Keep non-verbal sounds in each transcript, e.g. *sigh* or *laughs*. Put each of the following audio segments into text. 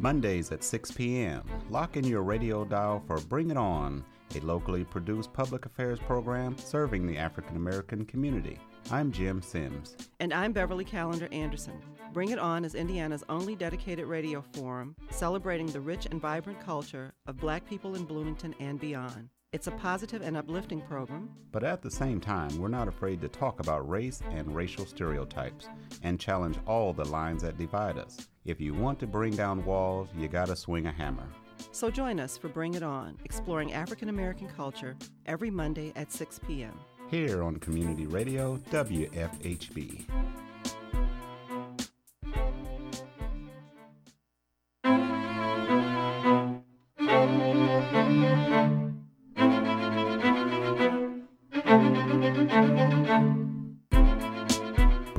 Mondays at 6 p.m. Lock in your radio dial for Bring It On, a locally produced public affairs program serving the African American community. I'm Jim Sims. And I'm Beverly Calender Anderson. Bring It On is Indiana's only dedicated radio forum celebrating the rich and vibrant culture of black people in Bloomington and beyond. It's a positive and uplifting program. But at the same time, we're not afraid to talk about race and racial stereotypes and challenge all the lines that divide us. If you want to bring down walls, you gotta swing a hammer. So join us for Bring It On, exploring African American culture every Monday at 6 p.m. Here on Community Radio WFHB.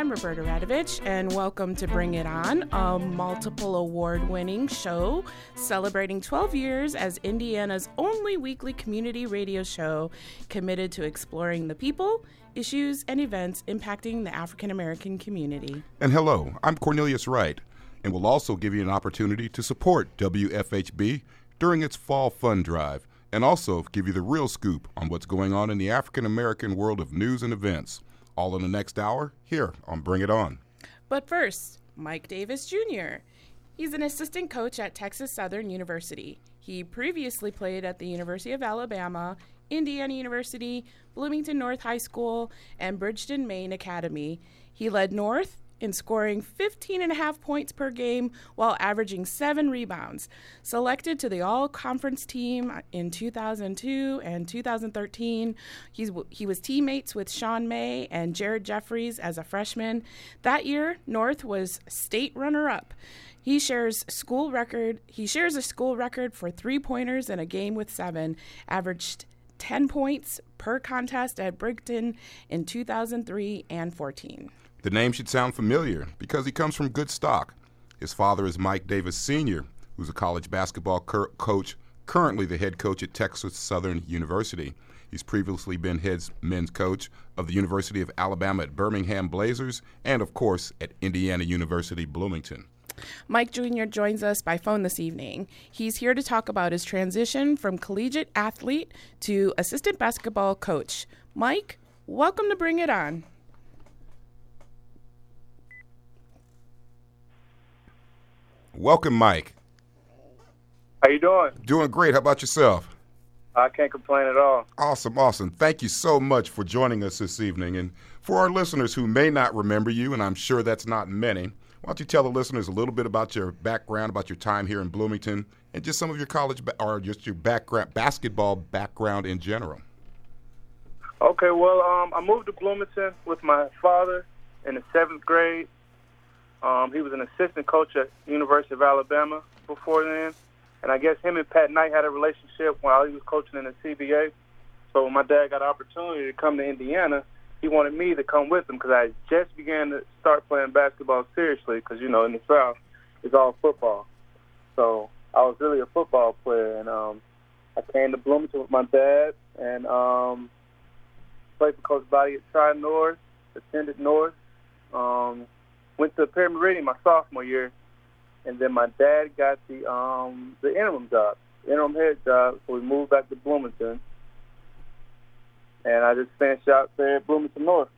I'm Roberta Radovich, and welcome to Bring It On, a multiple award winning show celebrating 12 years as Indiana's only weekly community radio show committed to exploring the people, issues, and events impacting the African American community. And hello, I'm Cornelius Wright, and we'll also give you an opportunity to support WFHB during its fall fund drive and also give you the real scoop on what's going on in the African American world of news and events all in the next hour here on Bring It On. But first, Mike Davis Jr. He's an assistant coach at Texas Southern University. He previously played at the University of Alabama, Indiana University, Bloomington North High School, and Bridgton, Maine Academy. He led North in scoring 15 and a half points per game while averaging seven rebounds. Selected to the all conference team in 2002 and 2013, he's, he was teammates with Sean May and Jared Jeffries as a freshman. That year, North was state runner up. He shares school record. He shares a school record for three pointers in a game with seven, averaged 10 points per contest at Bridgton in 2003 and 14. The name should sound familiar because he comes from good stock. His father is Mike Davis Sr., who's a college basketball cur- coach, currently the head coach at Texas Southern University. He's previously been head men's coach of the University of Alabama at Birmingham Blazers and, of course, at Indiana University Bloomington. Mike Jr. joins us by phone this evening. He's here to talk about his transition from collegiate athlete to assistant basketball coach. Mike, welcome to Bring It On. Welcome, Mike. How you doing? Doing great. How about yourself? I can't complain at all. Awesome, awesome. Thank you so much for joining us this evening. And for our listeners who may not remember you, and I'm sure that's not many, why don't you tell the listeners a little bit about your background, about your time here in Bloomington, and just some of your college ba- or just your background, basketball background in general? Okay, well, um, I moved to Bloomington with my father in the seventh grade. Um, he was an assistant coach at University of Alabama before then, and I guess him and Pat Knight had a relationship while he was coaching in the CBA. So when my dad got an opportunity to come to Indiana, he wanted me to come with him because I just began to start playing basketball seriously. Because you know, in the South, it's all football. So I was really a football player, and um, I came to Bloomington with my dad and um, played for Coach Body at Tri North, attended North. Um, went to Perry Meridian my sophomore year, and then my dad got the um, the interim job, interim head job. So we moved back to Bloomington, and I just finished out there at Bloomington North.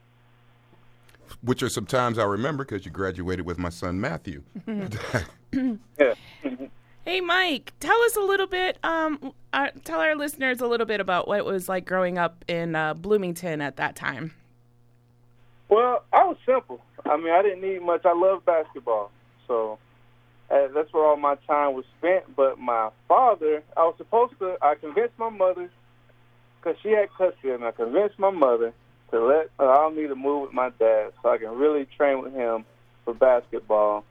Which are some times I remember because you graduated with my son Matthew. *laughs* yeah. *laughs* Hey, Mike, tell us a little bit. Um, uh, tell our listeners a little bit about what it was like growing up in uh, Bloomington at that time. Well, I was simple. I mean, I didn't need much. I love basketball, so uh, that's where all my time was spent. But my father, I was supposed to. I convinced my mother because she had custody, and I convinced my mother to let allow me to move with my dad so I can really train with him for basketball.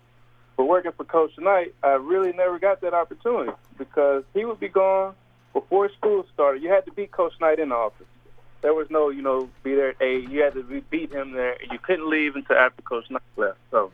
for working for Coach Knight, I really never got that opportunity because he would be gone before school started. You had to beat Coach Knight in the office. There was no, you know, be there at eight. You had to be, beat him there, and you couldn't leave until after Coach Knight left. So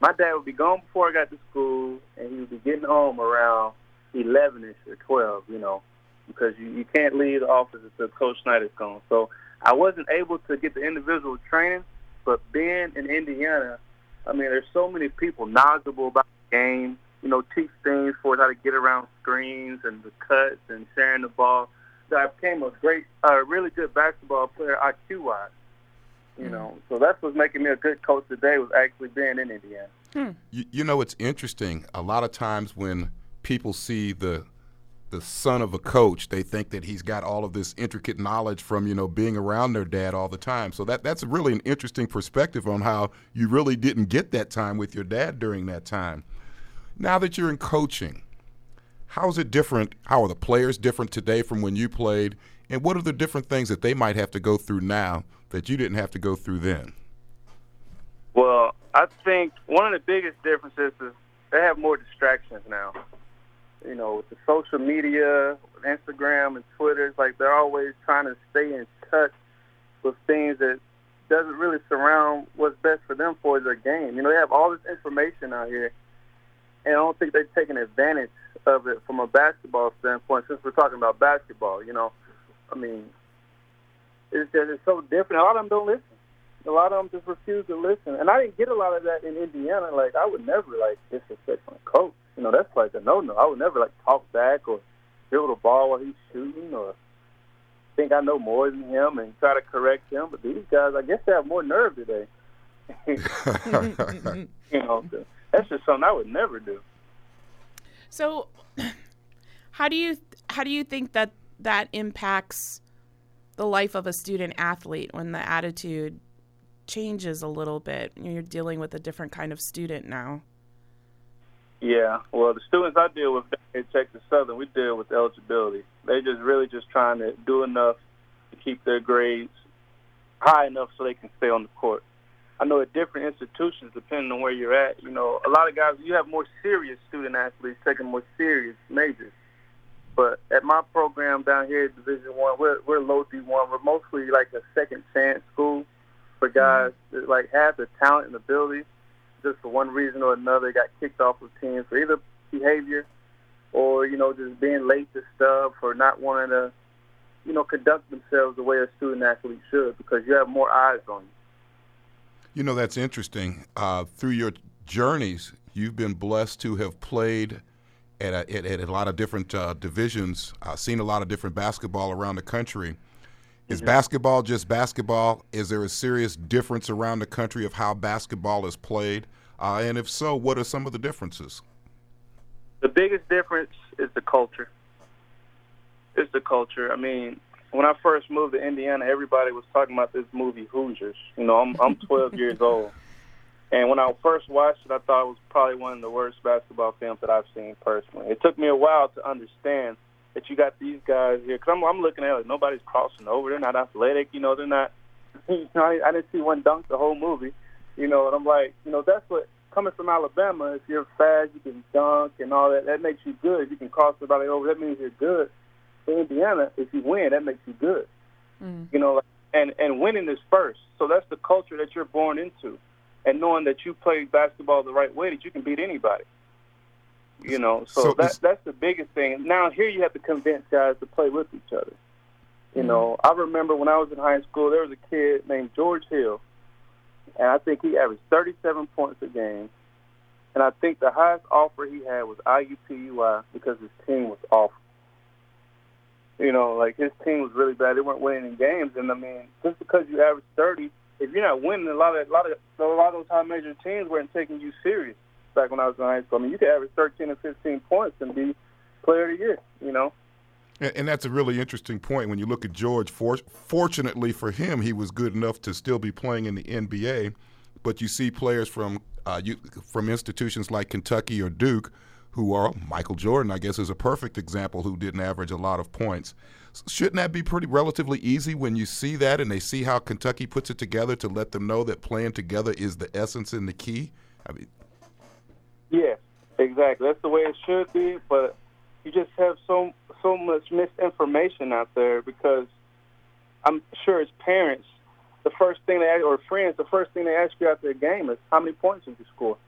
my dad would be gone before I got to school, and he would be getting home around 11ish or 12, you know, because you, you can't leave the office until Coach Knight is gone. So I wasn't able to get the individual training, but being in Indiana, I mean, there's so many people knowledgeable about the game, you know, teach things for how to get around screens and the cuts and sharing the ball. So I became a great, uh, really good basketball player IQ wise. You know, so that's what's making me a good coach today was actually being in Indiana. Hmm. You, you know, it's interesting. A lot of times when people see the the son of a coach, they think that he's got all of this intricate knowledge from you know being around their dad all the time. So that that's really an interesting perspective on how you really didn't get that time with your dad during that time. Now that you're in coaching, how is it different? How are the players different today from when you played? And what are the different things that they might have to go through now that you didn't have to go through then? Well, I think one of the biggest differences is they have more distractions now. You know, with the social media, Instagram and Twitter, it's like they're always trying to stay in touch with things that doesn't really surround what's best for them for their game. You know, they have all this information out here, and I don't think they're taking advantage of it from a basketball standpoint. Since we're talking about basketball, you know, I mean, it's just it's so different. A lot of them don't listen. A lot of them just refuse to listen. And I didn't get a lot of that in Indiana. Like I would never like disrespect my coach. You know, that's like a no no. I would never like talk back or dribble the ball while he's shooting or think I know more than him and try to correct him. But these guys, I guess they have more nerve today. *laughs* you know, that's just something I would never do. So, *clears throat* how do you how do you think that that impacts the life of a student athlete when the attitude changes a little bit? You're dealing with a different kind of student now. Yeah, well, the students I deal with at Texas Southern, we deal with eligibility. They're just really just trying to do enough to keep their grades high enough so they can stay on the court. I know at different institutions, depending on where you're at, you know, a lot of guys, you have more serious student athletes taking more serious majors. But at my program down here at Division One, we're we're low D one. We're mostly like a second chance school for mm-hmm. guys that like have the talent and ability, just for one reason or another, got kicked off of teams for either behavior or you know just being late to stuff or not wanting to, you know, conduct themselves the way a student athlete should because you have more eyes on you. You know that's interesting. Uh, through your journeys, you've been blessed to have played at a, at, at a lot of different uh, divisions, uh, seen a lot of different basketball around the country. Is mm-hmm. basketball just basketball? Is there a serious difference around the country of how basketball is played? Uh, and if so, what are some of the differences? The biggest difference is the culture. It's the culture. I mean, when I first moved to Indiana, everybody was talking about this movie Hoosiers. You know, I'm I'm 12 years *laughs* old, and when I first watched it, I thought it was probably one of the worst basketball films that I've seen personally. It took me a while to understand that you got these guys here. Cause I'm, I'm looking at it, nobody's crossing over. They're not athletic. You know, they're not. *laughs* You know, I, I didn't see one dunk the whole movie. You know, and I'm like, you know, that's what coming from Alabama. If you're fast, you can dunk and all that. That makes you good. If you can cross somebody over, that means you're good. In Indiana, if you win, that makes you good. Mm. You know, and and winning is first. So that's the culture that you're born into, and knowing that you play basketball the right way, that you can beat anybody. You know, so, so that that's the biggest thing. Now here you have to convince guys to play with each other. You know, I remember when I was in high school, there was a kid named George Hill, and I think he averaged 37 points a game. And I think the highest offer he had was IUPUI because his team was awful. You know, like his team was really bad. They weren't winning in games, and I mean, just because you average 30, if you're not winning, a lot of a lot of a lot of those high major teams weren't taking you serious back when I was in high school. I mean, you could average 13 or 15 points and be player of the year, you know. And, and that's a really interesting point when you look at George. For, fortunately for him, he was good enough to still be playing in the NBA. But you see players from uh, you, from institutions like Kentucky or Duke who are Michael Jordan, I guess, is a perfect example who didn't average a lot of points. Shouldn't that be pretty relatively easy when you see that and they see how Kentucky puts it together to let them know that playing together is the essence and the key? I mean, Yes, exactly. That's the way it should be, but you just have so so much misinformation out there because I'm sure as parents, the first thing they ask, or friends, the first thing they ask you after a game is how many points did you score?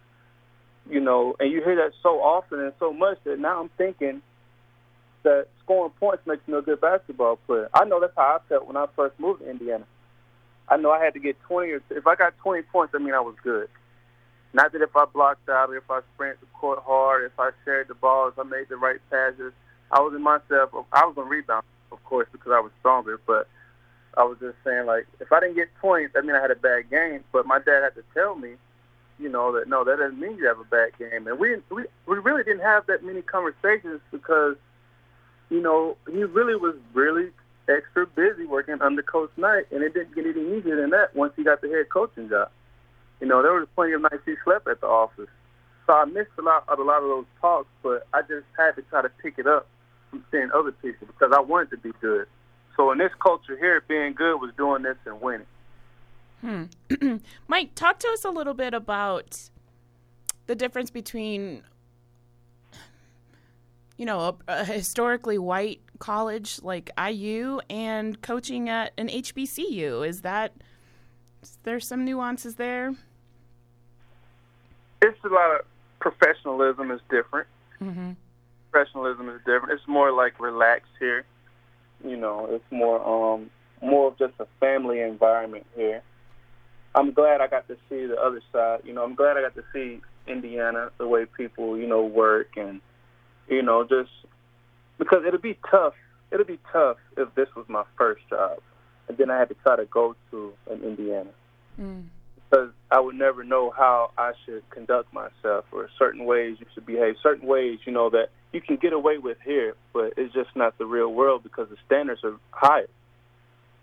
You know, and you hear that so often and so much that now I'm thinking that scoring points makes me a good basketball player. I know that's how I felt when I first moved to Indiana. I know I had to get 20 or if I got 20 points, I mean I was good. Not that if I blocked out or if I sprinted the court hard, if I shared the ball, if I made the right passes, I was in myself. I was going to rebound, of course, because I was stronger. But I was just saying, like, if I didn't get points, I mean I had a bad game. But my dad had to tell me, you know, that no, that doesn't mean you have a bad game. And we we we really didn't have that many conversations because, you know, he really was really extra busy working under Coach Knight, and it didn't get any easier than that once he got the head coaching job. You know, there was plenty of nights he slept at the office. So I missed a lot of a lot of those talks, but I just had to try to pick it up from seeing other people because I wanted to be good. So in this culture here, being good was doing this and winning. Hmm. *clears throat* Mike, talk to us a little bit about the difference between, you know, a, a historically white college like IU and coaching at an HBCU. Is that is there some nuances there? It's a lot of professionalism is different. Mm-hmm. Professionalism is different. It's more like relaxed here. You know, it's more um more of just a family environment here. I'm glad I got to see the other side. You know, I'm glad I got to see Indiana, the way people, you know, work and you know, just because it'll be tough. It'll be tough if this was my first job, and then I had to try to go to an Indiana. Mm. Because I would never know how I should conduct myself, or certain ways you should behave, certain ways you know that you can get away with here, but it's just not the real world because the standards are higher.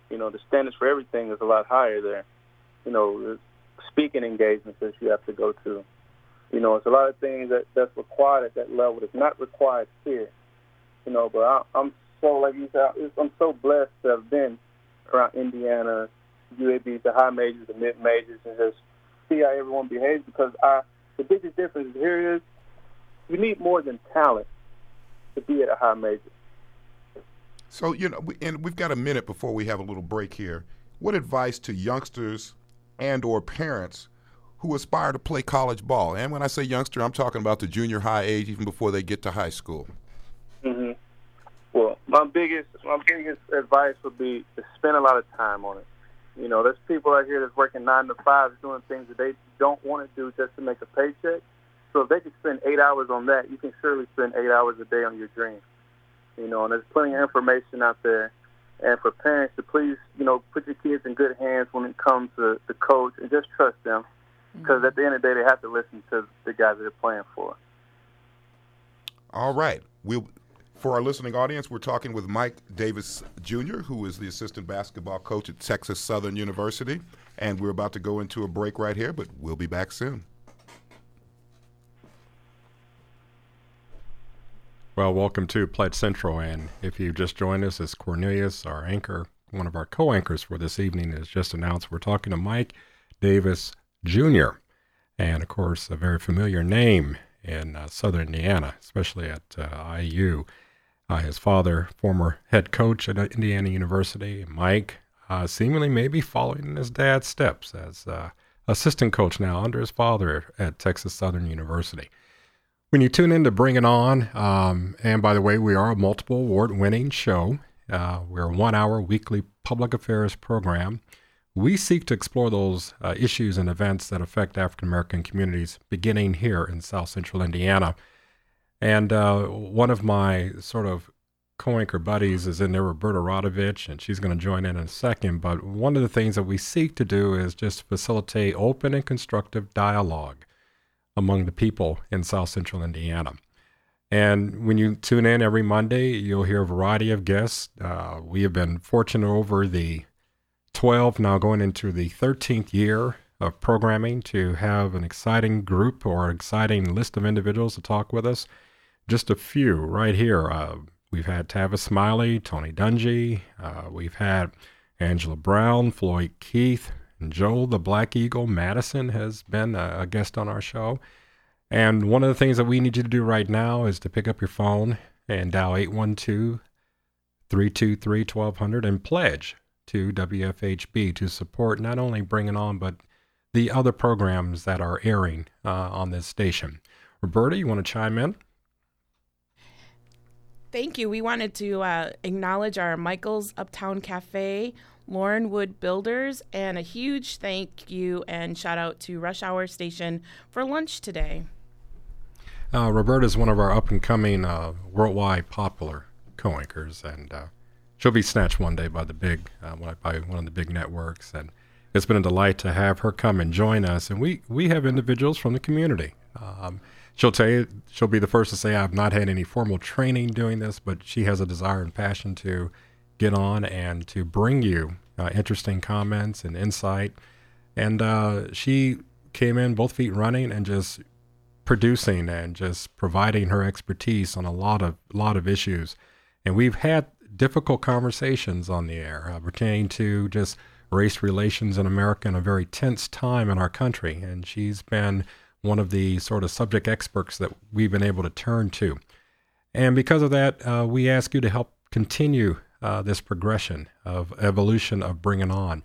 You know, the standards for everything is a lot higher there. You know, speaking engagements that you have to go to. You know, it's a lot of things that that's required at that level It's not required here. You know, but I, I'm so like you said, I'm so blessed to have been around Indiana, UAB, the high majors, the mid majors, and just see how everyone behaves. Because I, the biggest difference here is you need more than talent to be at a high major. So you know, and we've got a minute before we have a little break here. What advice to youngsters and/or parents who aspire to play college ball? And when I say youngster, I'm talking about the junior high age, even before they get to high school. hmm Well, my biggest my biggest advice would be to spend a lot of time on it. You know, there's people out here that's working nine to five, doing things that they don't want to do just to make a paycheck. So if they can spend eight hours on that, you can surely spend eight hours a day on your dream. You know, and there's plenty of information out there. And for parents to please, you know, in good hands when it comes to the coach and just trust them. Because at the end of the day, they have to listen to the guys that they're playing for. All right. We'll, for our listening audience, we're talking with Mike Davis Jr., who is the assistant basketball coach at Texas Southern University. And we're about to go into a break right here, but we'll be back soon. Well, welcome to Pledge Central. And if you just joined us, it's Cornelius, our anchor, one of our co anchors for this evening, has just announced we're talking to Mike Davis Jr., and of course, a very familiar name in uh, southern Indiana, especially at uh, IU. Uh, his father, former head coach at Indiana University, Mike, uh, seemingly maybe following in his dad's steps as uh, assistant coach now under his father at Texas Southern University. When you tune in to Bring It On, um, and by the way, we are a multiple award winning show. Uh, we're a one hour weekly public affairs program. We seek to explore those uh, issues and events that affect African American communities beginning here in South Central Indiana. And uh, one of my sort of co anchor buddies is in there, Roberta Radovich, and she's going to join in in a second. But one of the things that we seek to do is just facilitate open and constructive dialogue among the people in South Central Indiana. And when you tune in every Monday, you'll hear a variety of guests. Uh, we have been fortunate over the 12, now going into the 13th year of programming to have an exciting group or exciting list of individuals to talk with us. Just a few right here. Uh, we've had Tavis Smiley, Tony Dungy. Uh, we've had Angela Brown, Floyd Keith, and Joe the Black Eagle Madison has been a, a guest on our show. And one of the things that we need you to do right now is to pick up your phone and dial 812 323 1200 and pledge to WFHB to support not only Bringing On, but the other programs that are airing uh, on this station. Roberta, you want to chime in? Thank you. We wanted to uh, acknowledge our Michael's Uptown Cafe, Loren Wood Builders, and a huge thank you and shout out to Rush Hour Station for lunch today. Uh, Roberta is one of our up and coming uh, worldwide popular co anchors, and uh, she'll be snatched one day by the big uh, by one of the big networks. And it's been a delight to have her come and join us. And we we have individuals from the community. Um, she'll tell you she'll be the first to say I've not had any formal training doing this, but she has a desire and passion to get on and to bring you uh, interesting comments and insight. And uh, she came in both feet running and just producing and just providing her expertise on a lot of lot of issues. And we've had difficult conversations on the air uh, pertaining to just race relations in America in a very tense time in our country. And she's been one of the sort of subject experts that we've been able to turn to. And because of that, uh, we ask you to help continue uh, this progression of evolution of bringing On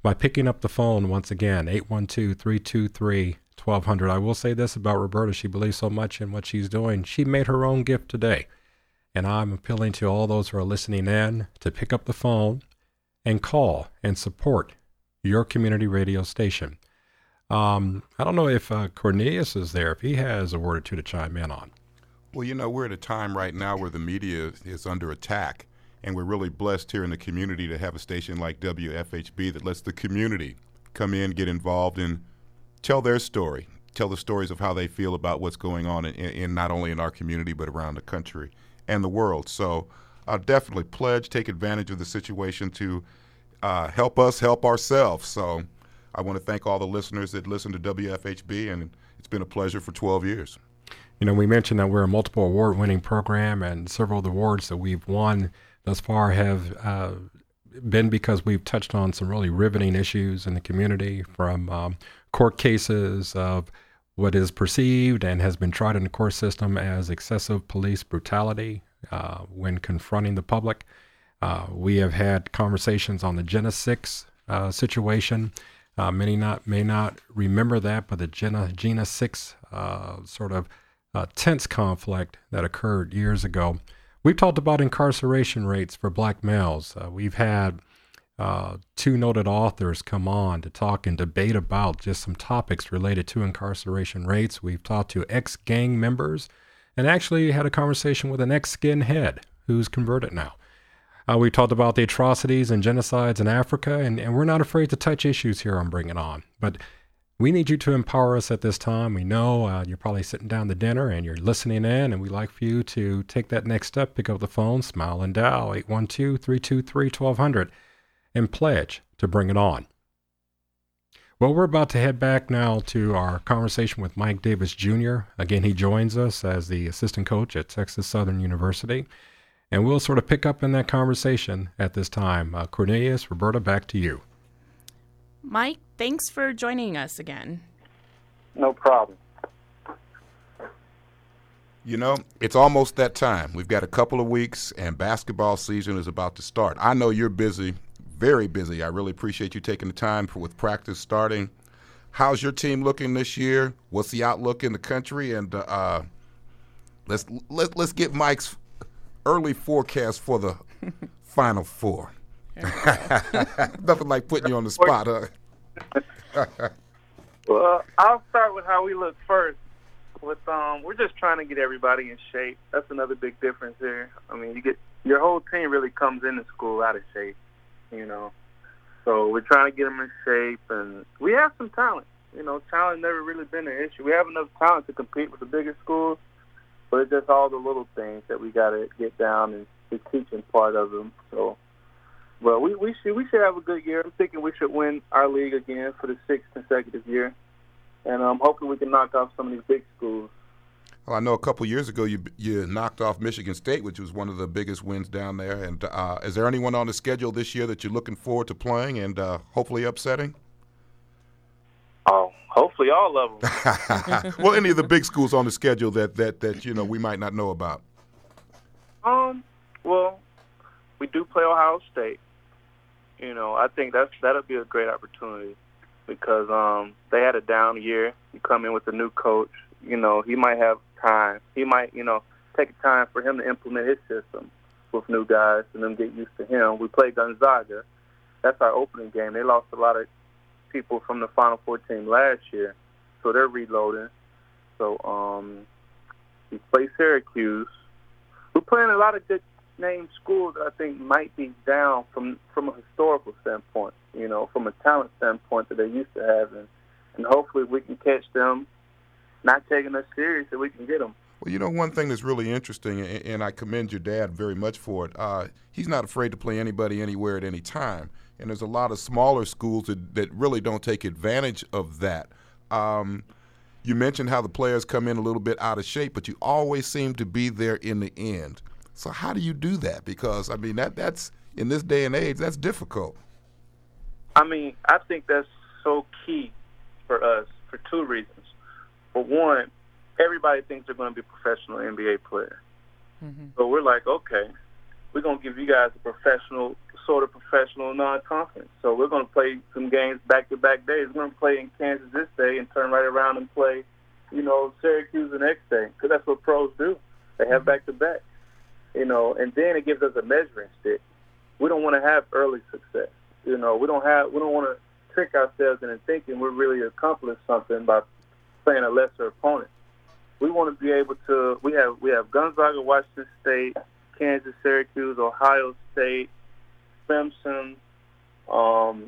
by picking up the phone once again, 812 323 1200. I will say this about Roberta. She believes so much in what she's doing. She made her own gift today. And I'm appealing to all those who are listening in to pick up the phone and call and support your community radio station. Um, I don't know if uh, Cornelius is there, if he has a word or two to chime in on. Well, you know, we're at a time right now where the media is under attack, and we're really blessed here in the community to have a station like WFHB that lets the community come in, get involved, and tell their story, tell the stories of how they feel about what's going on in, in not only in our community but around the country and the world. So, uh, definitely pledge, take advantage of the situation to uh, help us help ourselves. So, I want to thank all the listeners that listen to WFHB, and it's been a pleasure for 12 years. You know, we mentioned that we're a multiple award winning program, and several of the awards that we've won thus far have uh, been because we've touched on some really riveting issues in the community from um, court cases of what is perceived and has been tried in the court system as excessive police brutality uh, when confronting the public. Uh, we have had conversations on the Jena 6 uh, situation uh, many not may not remember that, but the Jena, Jena 6 uh, sort of uh, tense conflict that occurred years ago. We've talked about incarceration rates for black males. We've had uh, two noted authors come on to talk and debate about just some topics related to incarceration rates. We've talked to ex gang members and actually had a conversation with an ex skinhead who's converted now. Uh, we talked about the atrocities and genocides in Africa, and, and we're not afraid to touch issues here on Bring It On. But we need you to empower us at this time. We know uh, you're probably sitting down to dinner and you're listening in, and we'd like for you to take that next step, pick up the phone, smile and dial 812 323 1200, and pledge to bring it on. Well, we're about to head back now to our conversation with Mike Davis Jr. Again, he joins us as the assistant coach at Texas Southern University. And we'll sort of pick up in that conversation at this time. Uh, Cornelius, Roberta, back to you. Mike, thanks for joining us again. No problem. You know, it's almost that time. We've got a couple of weeks, and basketball season is about to start. I know you're busy, very busy. I really appreciate you taking the time for, with practice starting. How's your team looking this year? What's the outlook in the country? And uh, let's let, let's get Mike's early forecast for the *laughs* Final Four. *laughs* Nothing like putting you on the spot, huh? *laughs* well, I'll start with how we look first. With um, we're just trying to get everybody in shape. That's another big difference here. I mean, you get your whole team really comes into school out of shape, you know. So we're trying to get them in shape, and we have some talent. You know, talent never really been an issue. We have enough talent to compete with the bigger schools but it's just all the little things that we got to get down and the teaching part of them. So, well, we we should we should have a good year. I'm thinking we should win our league again for the sixth consecutive year, and um, hopefully we can knock off some of these big schools. Well, I know a couple years ago you you knocked off Michigan State, which was one of the biggest wins down there. And uh, is there anyone on the schedule this year that you're looking forward to playing and uh, hopefully upsetting? Oh, Hopefully, all of them. *laughs* *laughs* well, any of the big schools on the schedule that that that you know we might not know about. Um, well, we do play Ohio State. You know, I think that's that'll be a great opportunity because um they had a down year. You come in with a new coach. You know, he might have time. He might, you know, take time for him to implement his system with new guys and them get used to him. We play Gonzaga. That's our opening game. They lost a lot of people from the Final Four team last year, so they're reloading. So um, we play Syracuse. We're playing a lot of good name schools that I think might be down from from a historical standpoint, you know, from a talent standpoint that they used to have, and, and hopefully we can catch them not taking us serious so we can get them. Well, you know, one thing that's really interesting, and I commend your dad very much for it. Uh, he's not afraid to play anybody anywhere at any time, and there's a lot of smaller schools that, that really don't take advantage of that. Um, you mentioned how the players come in a little bit out of shape, but you always seem to be there in the end. So how do you do that? Because I mean that that's in this day and age that's difficult. I mean, I think that's so key for us for two reasons. For one, everybody thinks they're going to be a professional NBA player. Mm-hmm. So we're like, okay, we're going to give you guys a professional, sort of professional non-conference. So we're going to play some games back-to-back days. We're going to play in Kansas this day and turn right around and play, you know, Syracuse the next day because that's what pros do. They have mm-hmm. back-to-back you know, and then it gives us a measuring stick. We don't want to have early success. You know, we don't have we don't want to trick ourselves into thinking we're really accomplished something by playing a lesser opponent. We want to be able to. We have we have Gonzaga, Washington State, Kansas, Syracuse, Ohio State, Clemson. Um,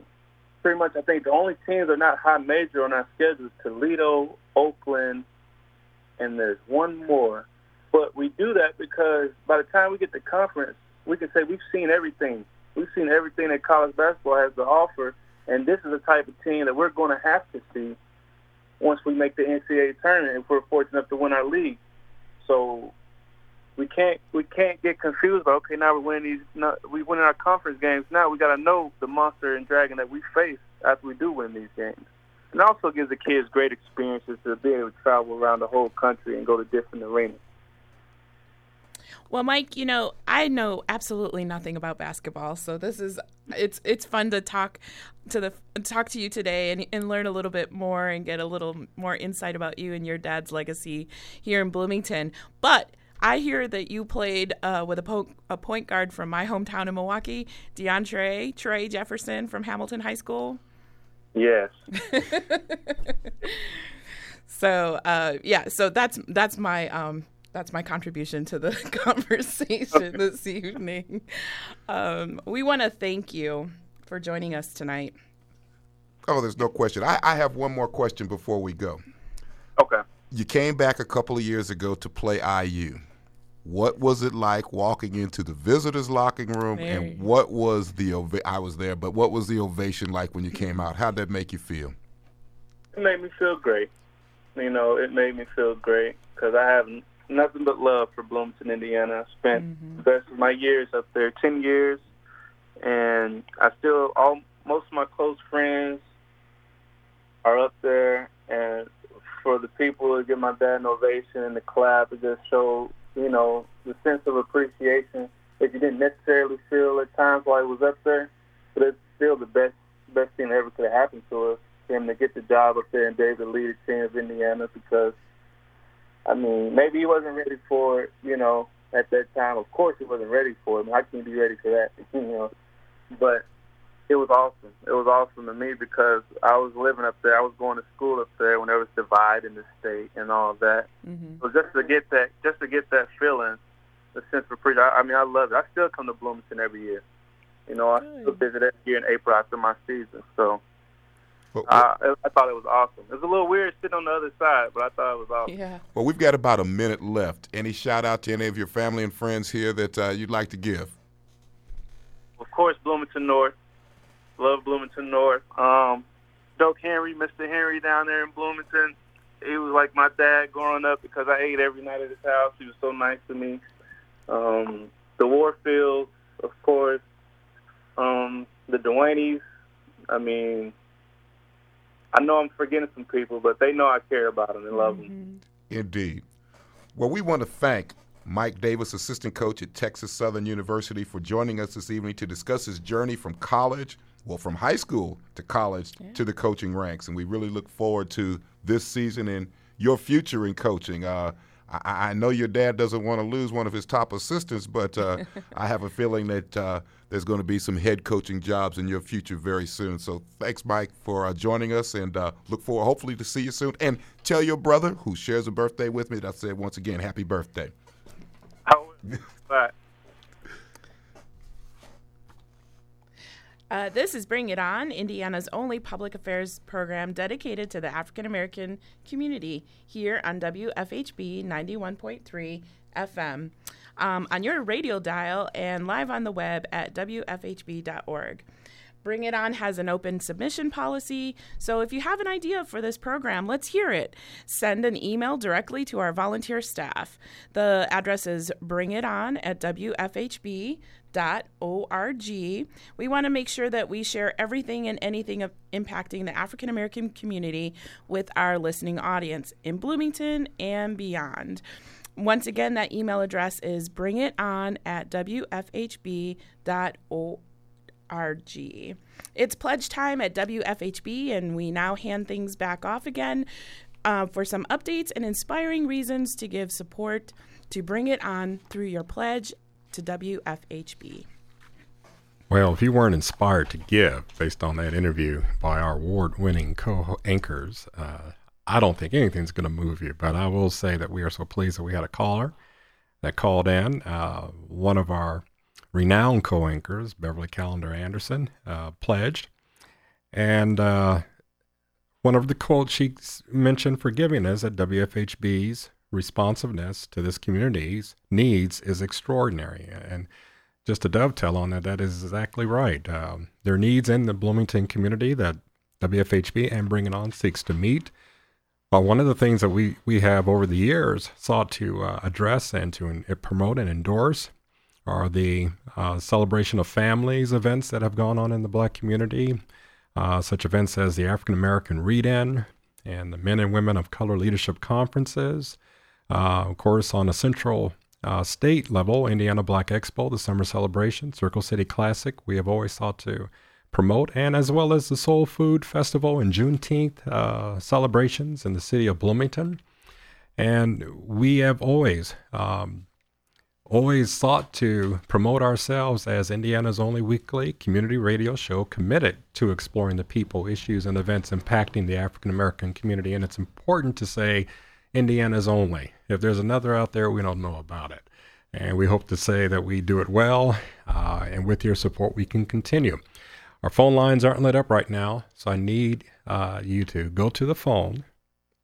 pretty much, I think the only teams that are not high major on our schedule is Toledo, Oakland, and there's one more but we do that because by the time we get to conference, we can say we've seen everything. We've seen everything that college basketball has to offer, and this is the type of team that we're going to have to see once we make the NCAA tournament if we're fortunate enough to win our league. So we can't we can't get confused. About, okay, now we're winning these. Not, we winning our conference games. Now we got to know the monster and dragon that we face after we do win these games. And also gives the kids great experiences to be able to travel around the whole country and go to different arenas. Well, Mike, you know, I know absolutely nothing about basketball, so this is it's it's fun to talk to the talk to you today and, and learn a little bit more and get a little more insight about you and your dad's legacy here in Bloomington. But I hear that you played uh, with a, po- a point guard from my hometown in Milwaukee, DeAndre Trey Jefferson from Hamilton High School. Yes. *laughs* so uh, yeah, so that's that's my um, that's my contribution to the *laughs* conversation this evening. Um, we want to thank you for joining us tonight. Oh, there's no question. I, I have one more question before we go. Okay. You came back a couple of years ago to play IU. What was it like walking into the visitors' locking room, Very. and what was the ova- I was there, but what was the ovation like when you came out? How'd that make you feel? It made me feel great. You know, it made me feel great because I haven't nothing but love for Bloomington, Indiana. I spent mm-hmm. the best of my years up there, ten years, and I still all most of my close friends are up there, and for the people to give my dad an ovation and the clap, it just showed you know the sense of appreciation that you didn't necessarily feel at times while he was up there, but it's still the best best thing that ever could have happened to us. Him to get the job up there and be able to lead the team of Indiana because I mean, maybe he wasn't ready for it, you know, at that time. Of course, he wasn't ready for it. I can't be ready for that, *laughs* you know. But it was awesome. It was awesome to me because I was living up there. I was going to school up there when there was divide in the state and all of that. Mm-hmm. So just to get that, just to get that feeling, the sense of appreciation. I, I mean, I love it. I still come to Bloomington every year. You know, I still visit every year in April after my season. So well, uh, I thought it was awesome. It was a little weird sitting on the other side, but I thought it was awesome. Yeah. Well, we've got about a minute left. Any shout out to any of your family and friends here that uh, you'd like to give? Of course, Bloomington North. Love Bloomington North. Um, Doak Henry, Mr. Henry down there in Bloomington. He was like my dad growing up because I ate every night at his house. He was so nice to me. Um, the Warfields, of course. Um, the Duaneys. I mean, I know I'm forgetting some people, but they know I care about them and love them. Indeed. Well, we want to thank Mike Davis, assistant coach at Texas Southern University, for joining us this evening to discuss his journey from college, well, from high school to college yeah. to the coaching ranks. And we really look forward to this season and your future in coaching. Uh, I, I, know your dad doesn't want to lose one of his top assistants, but uh, *laughs* I have a feeling that uh, there's going to be some head coaching jobs in your future very soon. So thanks, Mike, for uh, joining us, and uh, look forward, hopefully, to see you soon. And tell your brother, who shares a birthday with me, that I said once again, happy birthday. Oh, bye. *laughs* Uh, this is Bring It On, Indiana's only public affairs program dedicated to the African American community here on WFHB 91.3 FM, um, on your radio dial, and live on the web at WFHB.org. Bring It On has an open submission policy, so if you have an idea for this program, let's hear it. Send an email directly to our volunteer staff. The address is bringiton at WFHB org. We want to make sure that we share everything and anything of impacting the African American community with our listening audience in Bloomington and beyond. Once again, that email address is bringiton at wfhb.org. It's pledge time at WFHB, and we now hand things back off again uh, for some updates and inspiring reasons to give support to bring it on through your pledge to WFHB. Well, if you weren't inspired to give based on that interview by our award winning co anchors, uh, I don't think anything's going to move you. But I will say that we are so pleased that we had a caller that called in. Uh, one of our renowned co anchors, Beverly Calender Anderson, uh, pledged. And uh, one of the quotes she mentioned for giving is at WFHB's responsiveness to this community's needs is extraordinary. And just to dovetail on that, that is exactly right. Um, there are needs in the Bloomington community that WFHB and Bring It On seeks to meet. But one of the things that we, we have over the years sought to uh, address and to in, promote and endorse are the uh, celebration of families events that have gone on in the black community, uh, such events as the African American Read In and the Men and Women of Color Leadership Conferences, uh, of course, on a central uh, state level, Indiana Black Expo, the summer celebration, Circle City Classic, we have always sought to promote, and as well as the Soul Food Festival and Juneteenth uh, celebrations in the city of Bloomington. And we have always, um, always sought to promote ourselves as Indiana's only weekly community radio show committed to exploring the people, issues, and events impacting the African American community. And it's important to say Indiana's only. If there's another out there, we don't know about it. And we hope to say that we do it well, uh, and with your support, we can continue. Our phone lines aren't lit up right now, so I need uh, you to go to the phone,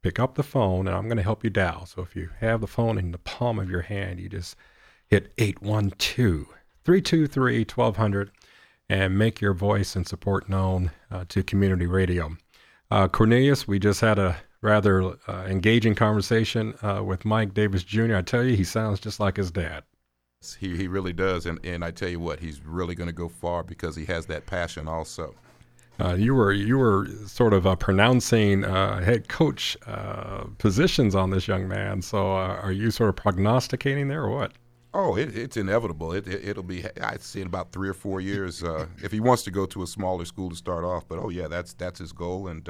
pick up the phone, and I'm going to help you dial. So if you have the phone in the palm of your hand, you just hit 812 323 1200 and make your voice and support known uh, to community radio. Uh, Cornelius, we just had a rather uh, engaging conversation uh, with Mike Davis Jr. I tell you, he sounds just like his dad. He, he really does. And, and I tell you what, he's really going to go far because he has that passion also. Uh, you were you were sort of uh, pronouncing uh, head coach uh, positions on this young man. So are you sort of prognosticating there, or what? Oh, it, it's inevitable. It, it will be. I'd say in about three or four years if he wants to go to a smaller school to start off. But oh yeah, that's that's his goal, and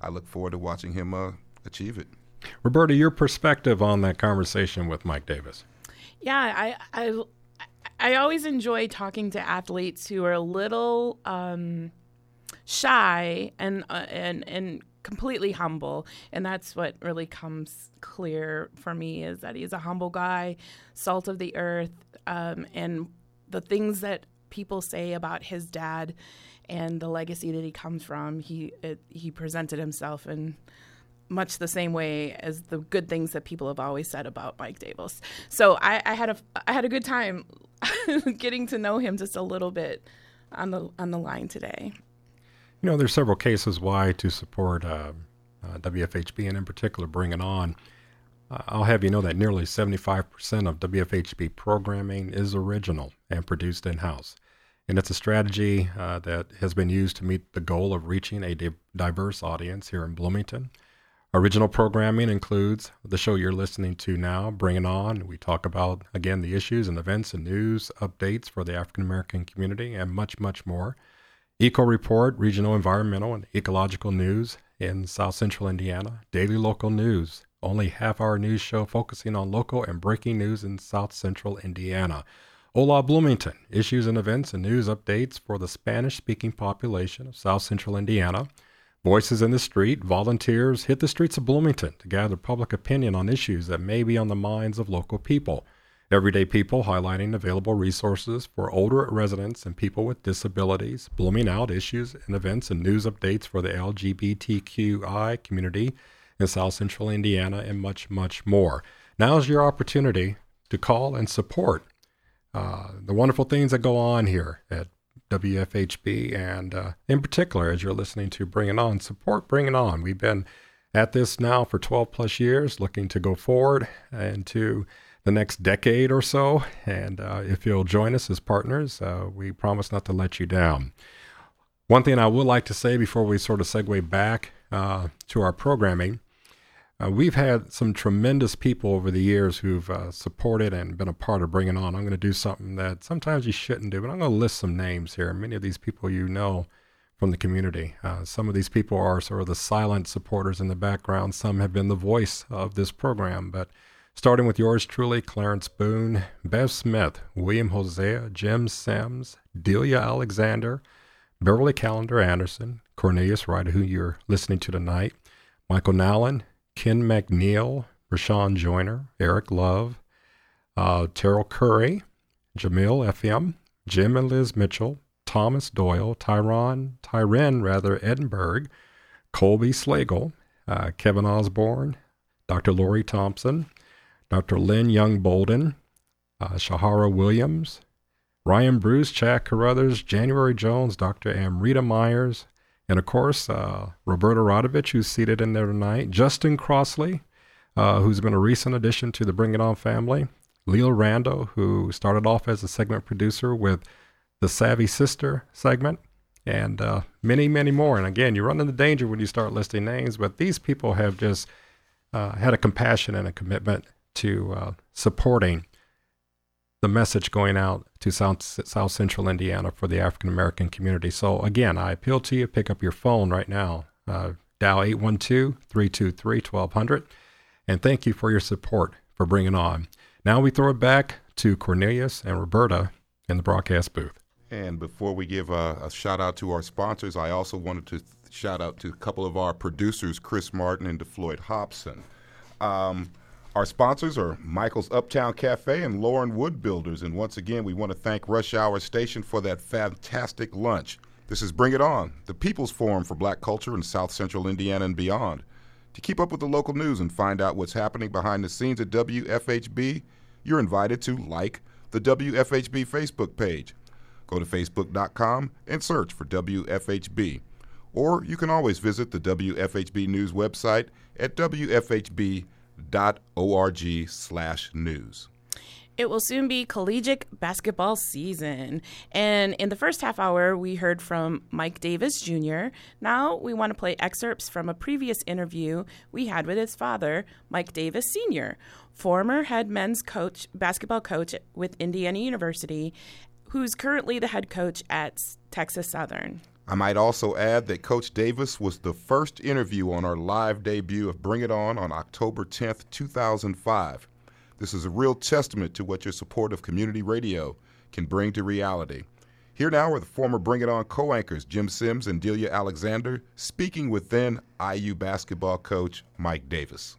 I look forward to watching him uh, achieve it. Roberta, your perspective on that conversation with Mike Davis? Yeah, I I, I always enjoy talking to athletes who are a little um, shy and uh, and and completely humble, and that's what really comes clear for me is that he's a humble guy, salt of the earth, um, and the things that people say about his dad and the legacy that he comes from. He it, he presented himself in much the same way as the good things that people have always said about Mike Davis. So I, I had a I had a good time *laughs* getting to know him just a little bit on the on the line today. You know, there's several cases why to support uh, uh, WFHB and in particular bring it on. Uh, I'll have you know that nearly 75% of WFHB programming is original and produced in house. And it's a strategy uh, that has been used to meet the goal of reaching a di- diverse audience here in Bloomington. Original programming includes the show you're listening to now, Bring It On. We talk about, again, the issues and events and news updates for the African American community and much, much more. Eco Report, regional environmental and ecological news in South Central Indiana. Daily local news, only half hour news show focusing on local and breaking news in South Central Indiana. Hola Bloomington, issues and events and news updates for the Spanish speaking population of South Central Indiana. Voices in the Street, volunteers hit the streets of Bloomington to gather public opinion on issues that may be on the minds of local people. Everyday people highlighting available resources for older residents and people with disabilities, blooming out issues and events and news updates for the LGBTQI community in South Central Indiana, and much, much more. Now is your opportunity to call and support uh, the wonderful things that go on here at WFHB, and uh, in particular, as you're listening to Bring It On, support Bring It On. We've been at this now for 12 plus years, looking to go forward into the next decade or so. And uh, if you'll join us as partners, uh, we promise not to let you down. One thing I would like to say before we sort of segue back uh, to our programming uh, we've had some tremendous people over the years who've uh, supported and been a part of Bring It On. I'm going to do something that sometimes you shouldn't do, but I'm going to list some names here. Many of these people you know from the community. Uh, some of these people are sort of the silent supporters in the background. Some have been the voice of this program, but starting with yours truly, Clarence Boone, Bev Smith, William Hosea, Jim Sims, Delia Alexander, Beverly Calender Anderson, Cornelius Ryder, who you're listening to tonight, Michael Nallen, Ken McNeil, Rashawn Joyner, Eric Love, uh, Terrell Curry, Jamil Effiam, Jim and Liz Mitchell, Thomas Doyle, Tyron, Tyren rather, Edinburgh, Colby Slagle, uh, Kevin Osborne, Dr. Lori Thompson, Dr. Lynn Young Bolden, uh, Shahara Williams, Ryan Bruce, Chad Carruthers, January Jones, Dr. Amrita Myers, and of course, uh, Roberta Rodovich, who's seated in there tonight, Justin Crossley, uh, who's been a recent addition to the Bring It On family, Leo Rando, who started off as a segment producer with the Savvy Sister segment, and uh, many, many more. And again, you run into danger when you start listing names, but these people have just uh, had a compassion and a commitment to uh, supporting the message going out to South, South Central Indiana for the African American community. So, again, I appeal to you pick up your phone right now, uh, dial 812 323 1200, and thank you for your support for Bring It On. Now we throw it back to Cornelius and Roberta in the broadcast booth. And before we give a, a shout out to our sponsors, I also wanted to shout out to a couple of our producers, Chris Martin and DeFloyd Hobson. Um, our sponsors are Michael's Uptown Cafe and Loren Wood Builders. And once again, we want to thank Rush Hour Station for that fantastic lunch. This is Bring It On, the People's Forum for Black Culture in South Central Indiana and beyond. To keep up with the local news and find out what's happening behind the scenes at WFHB, you're invited to like the WFHB Facebook page. Go to facebook.com and search for WFHB. Or you can always visit the WFHB News website at WFHB.com org slash news. It will soon be collegiate basketball season. And in the first half hour, we heard from Mike Davis Jr. Now we want to play excerpts from a previous interview we had with his father, Mike Davis Sr., former head men's coach, basketball coach with Indiana University, who's currently the head coach at Texas Southern. I might also add that Coach Davis was the first interview on our live debut of Bring It On on October 10th, 2005. This is a real testament to what your support of community radio can bring to reality. Here now are the former Bring It On co anchors Jim Sims and Delia Alexander speaking with then IU basketball coach Mike Davis.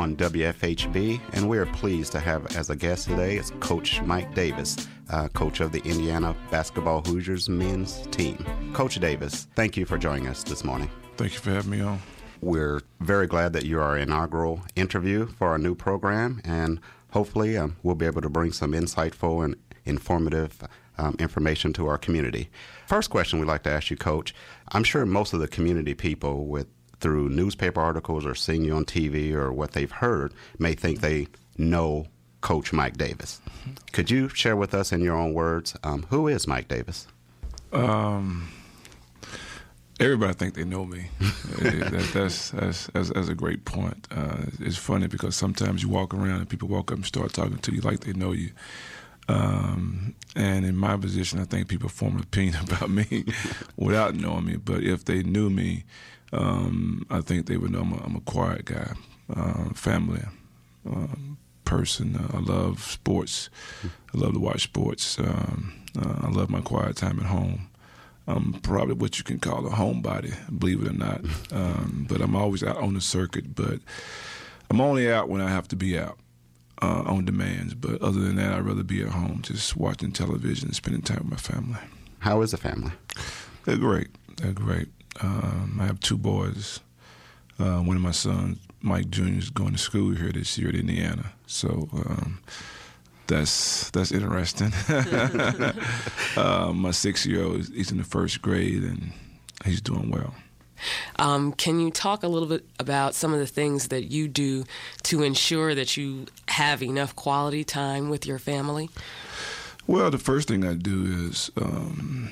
on WFHB, and we are pleased to have as a guest today is Coach Mike Davis, uh, coach of the Indiana Basketball Hoosiers men's team. Coach Davis, thank you for joining us this morning. Thank you for having me on. We're very glad that you are our inaugural interview for our new program, and hopefully um, we'll be able to bring some insightful and informative um, information to our community. First question we'd like to ask you, Coach. I'm sure most of the community people with through newspaper articles or seeing you on TV or what they've heard may think they know Coach Mike Davis. Could you share with us in your own words um, who is Mike Davis? Um, everybody think they know me. *laughs* that, that's, that's, that's that's a great point. Uh, it's funny because sometimes you walk around and people walk up and start talking to you like they know you. Um, and in my position, I think people form an opinion *laughs* about me *laughs* without knowing me. But if they knew me, um, I think they would know I'm a, I'm a quiet guy, uh, family um, person. Uh, I love sports. I love to watch sports. Um, uh, I love my quiet time at home. I'm probably what you can call a homebody, believe it or not. Um, but I'm always out on the circuit. But I'm only out when I have to be out uh, on demands. But other than that, I'd rather be at home, just watching television and spending time with my family. How is the family? They're great. They're great. Um, I have two boys. Uh, one of my sons, Mike Jr., is going to school here this year at Indiana. So um, that's that's interesting. *laughs* uh, my six-year-old, he's in the first grade, and he's doing well. Um, can you talk a little bit about some of the things that you do to ensure that you have enough quality time with your family? Well, the first thing I do is um,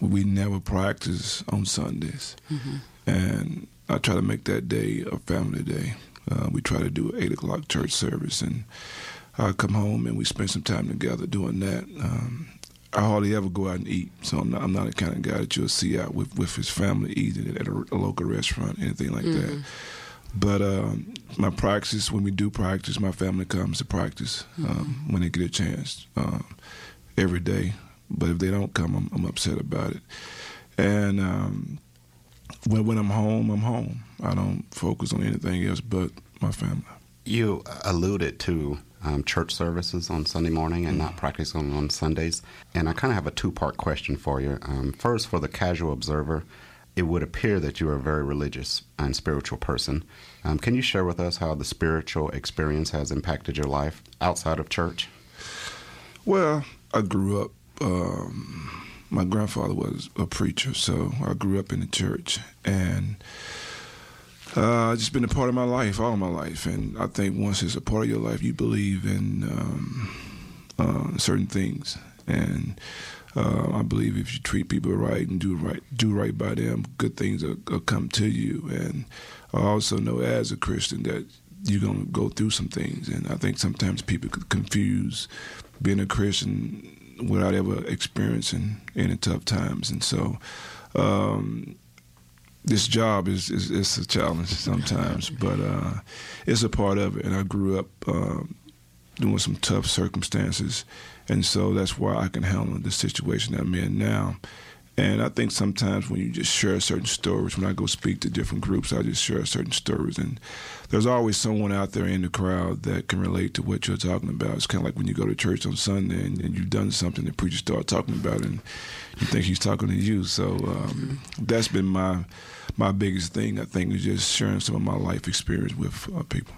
we never practice on Sundays, mm-hmm. and I try to make that day a family day. Uh, we try to do eight o'clock church service, and I come home and we spend some time together doing that. Um, I hardly ever go out and eat, so I'm not, I'm not the kind of guy that you'll see out with, with his family eating at a, a local restaurant, anything like mm-hmm. that. But um, my practice, when we do practice, my family comes to practice um, mm-hmm. when they get a chance um, every day. But if they don't come, I'm, I'm upset about it. And um, when when I'm home, I'm home. I don't focus on anything else but my family. You alluded to um, church services on Sunday morning and not practicing on Sundays. And I kind of have a two part question for you. Um, first, for the casual observer, it would appear that you are a very religious and spiritual person. Um, can you share with us how the spiritual experience has impacted your life outside of church? Well, I grew up um, my grandfather was a preacher, so I grew up in the church, and uh, it's just been a part of my life, all my life. And I think once it's a part of your life, you believe in um, uh, certain things, and uh, I believe if you treat people right and do right, do right by them, good things will, will come to you. And I also know as a Christian that you're to go through some things, and I think sometimes people confuse being a Christian without ever experiencing any tough times. And so, um, this job is, is, is a challenge sometimes, *laughs* but uh, it's a part of it. And I grew up uh, doing some tough circumstances, and so that's why I can handle the situation I'm in now. And I think sometimes when you just share certain stories, when I go speak to different groups, I just share certain stories. And there's always someone out there in the crowd that can relate to what you're talking about. It's kind of like when you go to church on Sunday and, and you've done something, the preacher starts talking about it, and you think he's talking to you. So um, that's been my my biggest thing, I think, is just sharing some of my life experience with uh, people.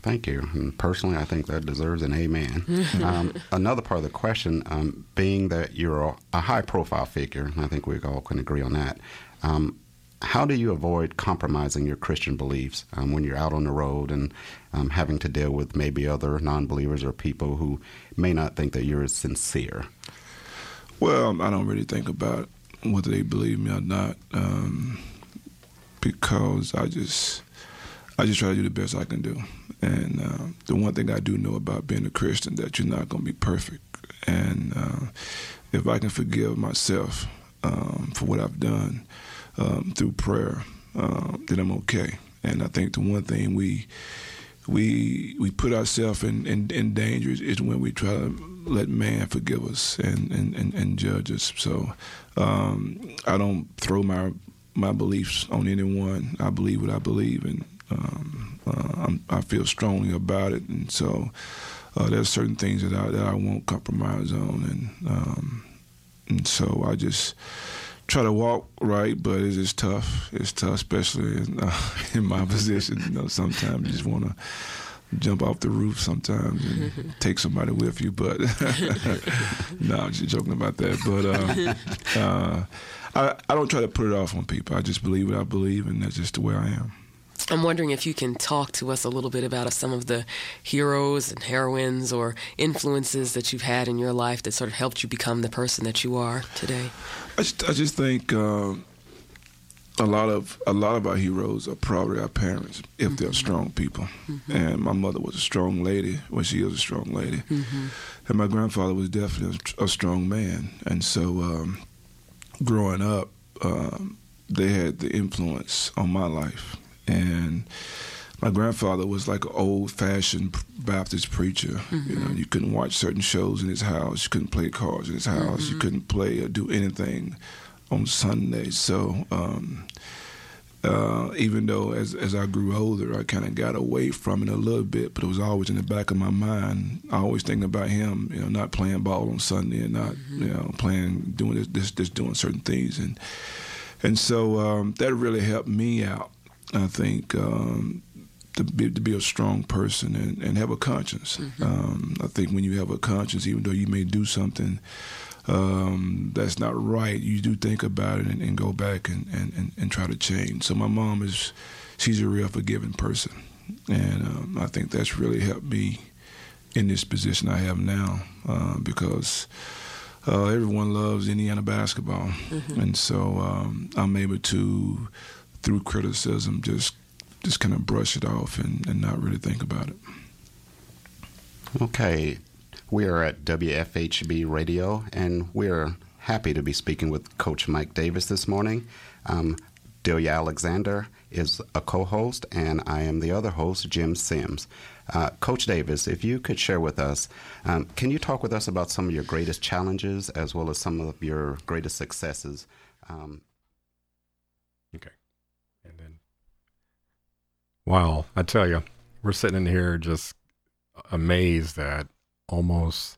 Thank you. And personally, I think that deserves an amen. *laughs* um, another part of the question, um, being that you're a, a, high profile figure, I think we all can agree on that. Um, how do you avoid compromising your Christian beliefs um, when you're out on the road and um, having to deal with maybe other non believers or people who may not think that you're sincere? Well, I don't really think about whether they believe me or not um, because I just I just try to do the best I can do. And uh, the one thing I do know about being a Christian that you're not going to be perfect. And uh, if I can forgive myself um, for what I've done um, through prayer, uh, then I'm okay. And I think the one thing we we we put ourselves in, in, in, danger is when we try to let man forgive us and, and, and, and judge us. So um, I don't throw my my beliefs on anyone. I believe what I believe, and um, uh, i feel strongly about it. And so uh, there's certain things that I that I won't compromise on, and um, and so I just try to walk right, but it's just tough. It's tough, especially in, uh, *laughs* in my position. You know, sometimes you just want to jump off the roof sometimes and *laughs* take somebody with you. But *laughs* no, I'm just joking about that. But uh, uh, I, I don't try to put it off on people. I just believe what I believe, and that's just the way I am. I'm wondering if you can talk to us a little bit about some of the heroes and heroines or influences that you've had in your life that sort of helped you become the person that you are today. I just, I just think uh, a lot of a lot of our heroes are probably our parents if mm-hmm. they're strong people. Mm-hmm. And my mother was a strong lady. Well, she is a strong lady, mm-hmm. and my grandfather was definitely a, strong man. And so, um, growing up, um, they had the influence on my life. And my grandfather was like an old-fashioned Baptist preacher. You know, mm-hmm. you couldn't watch certain shows in his house. You couldn't play cards in his house. You mm-hmm. couldn't play or do anything on Sundays. So um, uh, even though as as I grew older, I kind of got away from it a little bit, but it was always in the back of my mind. I always thinking about him, you know, not playing ball on Sunday and not mm-hmm. you know playing doing this, this this doing certain things and and so um, that really helped me out. I think. Um, to be, to be a strong person and, and have a conscience. Mm-hmm. Um, I think when you have a conscience, even though you may do something um, that's not right, you do think about it and, and go back and, and, and, try to change. So my mom is, she's a real forgiving person. And um, I think that's really helped me in this position I have now uh, because uh, everyone loves Indiana basketball. Mm-hmm. And so um, I'm able to, through criticism, just just kind of brush it off and, and not really think about it. Okay. We are at WFHB Radio, and we're happy to be speaking with Coach Mike Davis this morning. Um, Delia Alexander is a co host, and I am the other host, Jim Sims. Uh, Coach Davis, if you could share with us, um, can you talk with us about some of your greatest challenges as well as some of your greatest successes? Um, okay. And then, wow, I tell you, we're sitting in here just amazed that almost,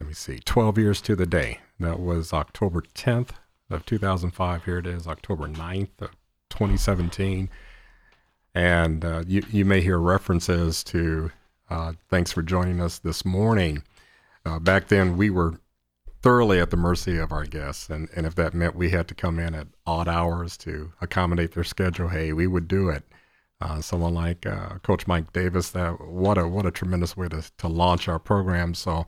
let me see, 12 years to the day. That was October 10th of 2005. Here it is, October 9th of 2017. And uh, you, you may hear references to uh, thanks for joining us this morning. Uh, back then, we were thoroughly at the mercy of our guests. And, and if that meant we had to come in at odd hours to accommodate their schedule, hey, we would do it uh, someone like uh, Coach Mike Davis. That what a what a tremendous way to to launch our program. So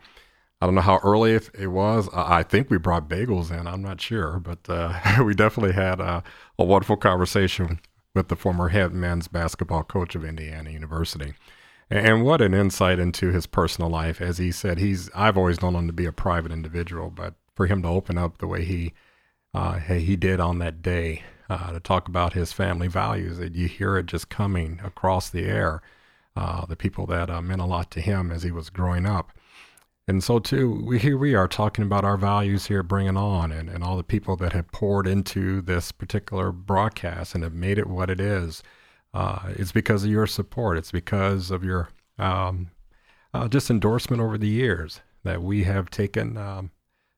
I don't know how early it was. I think we brought bagels in. I'm not sure, but uh, *laughs* we definitely had a, a, wonderful conversation with the former head men's basketball coach of Indiana University. And what an insight into his personal life. As he said, he's I've always known him to be a private individual, but for him to open up the way he uh, he did on that day uh, to talk about his family values. That you hear it just coming across the air. Uh, the people that uh, meant a lot to him as he was growing up. And so, too, we, here we are talking about our values here, Bring It On, and, and all the people that have poured into this particular broadcast and have made it what it is. Uh, it's because of your support. It's because of your um, uh, just endorsement over the years that we have taken um,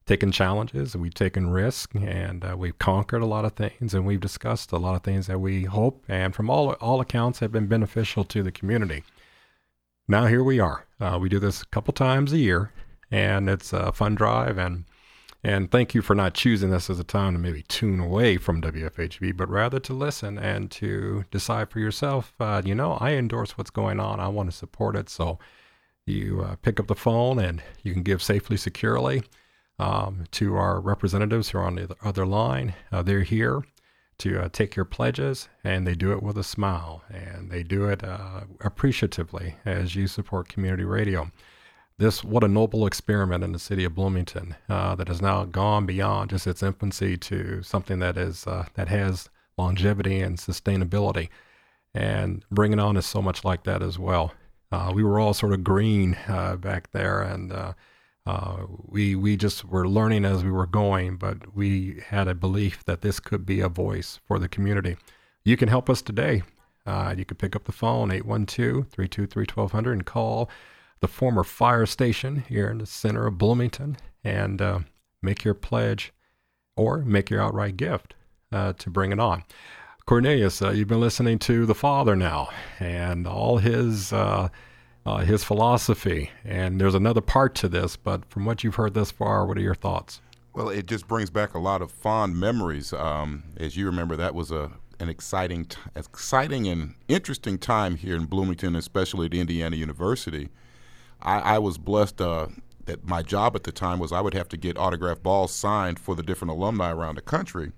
taken challenges, we've taken risks, and uh, we've conquered a lot of things, and we've discussed a lot of things that we hope and from all all accounts have been beneficial to the community. Now here we are. Uh, we do this a couple times a year, and it's a fun drive. and And thank you for not choosing this as a time to maybe tune away from WFHB, but rather to listen and to decide for yourself. Uh, you know, I endorse what's going on. I want to support it. So you uh, pick up the phone and you can give safely, securely um, to our representatives who are on the other line. Uh, they're here to uh, take your pledges, and they do it with a smile, and they do it uh, appreciatively as you support community radio. This what a noble experiment in the city of Bloomington uh, that has now gone beyond just its infancy to something that is uh, that has longevity and sustainability. And Bring It On is so much like that as well. Uh, we were all sort of green back there, and Uh, we we just were learning as we were going, but we had a belief that this could be a voice for the community. You can help us today. Uh, you can pick up the phone 812-323-1200 and call the former fire station here in the center of Bloomington and uh, make your pledge or make your outright gift uh, to bring it on. Cornelius, uh, you've been listening to the Father now and all his uh, his philosophy, and there's another part to this. But from what you've heard thus far, what are your thoughts? Well, it just brings back a lot of fond memories. Um, as you remember, that was a an exciting, t- exciting and interesting time here in Bloomington, especially at Indiana University. I, I was blessed uh, that my job at the time was I would have to get autograph balls signed for the different alumni around the country.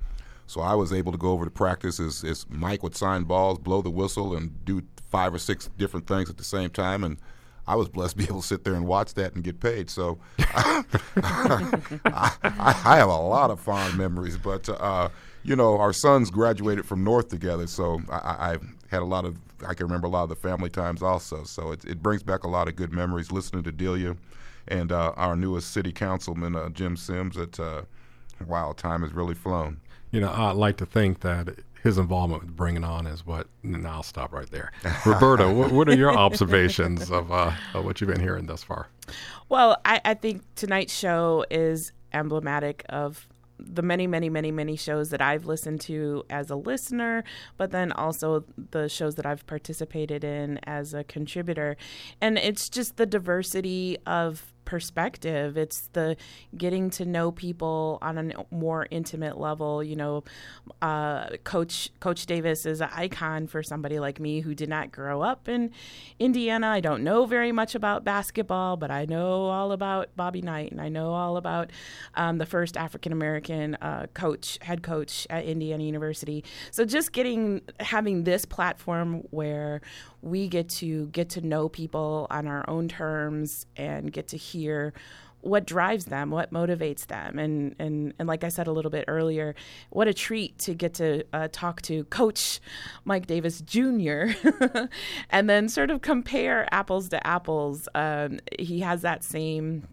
So I was able to go over to practice as, as Mike would sign balls, blow the whistle, and do five or six different things at the same time. And I was blessed to be able to sit there and watch that and get paid. So *laughs* I, I, have a lot of fond memories. But, uh, you know, our sons graduated from North together. So I, I had a lot of, I can remember a lot of the family times also. So it, it brings back a lot of good memories listening to Delia and uh, our newest city councilman, uh, Jim Sims. That, uh, wow, time has really flown you know, I'd like to think that his involvement with Bring It On is what. And I'll stop right there. *laughs* Roberta, what, what, are your observations of, uh, of, what you've been hearing thus far? Well, I, I think tonight's show is emblematic of the many, many, many, many shows that I've listened to as a listener, but then also the shows that I've participated in as a contributor. And it's just the diversity of perspective. It's the getting to know people on a more intimate level. You know, uh, Coach Coach Davis is an icon for somebody like me who did not grow up in Indiana. I don't know very much about basketball, but I know all about Bobby Knight, and I know all about um, the first African American uh, coach, head coach at Indiana University. So just getting having this platform where we get to get to know people on our own terms and get to hear what drives them, what motivates them, and and and like I said a little bit earlier, what a treat to get to uh, talk to Coach Mike Davis Jr. *laughs* and then sort of compare apples to apples. Um, he has that same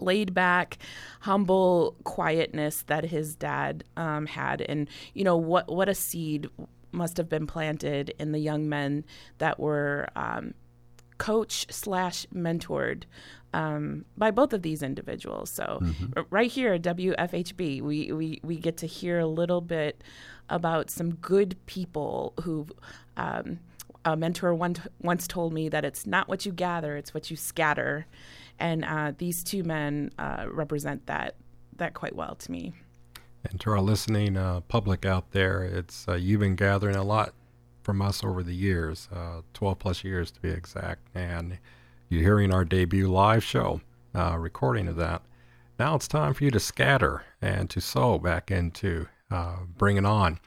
laid back, humble quietness that his dad um, had, and you know what what a seed must have been planted in the young men that were um, coached slash mentored um, by both of these individuals. So mm-hmm. right here at WFHB, we, we we get to hear a little bit about some good people who. Um, a mentor one, once told me that it's not what you gather, it's what you scatter, and uh, these two men uh, represent that that quite well to me. And to our listening uh, public out there, it's uh, you've been gathering a lot from us over the years, uh, 12 plus years to be exact, and you're hearing our debut live show uh, recording of that. Now it's time for you to scatter and to sow back into uh, Bring It On.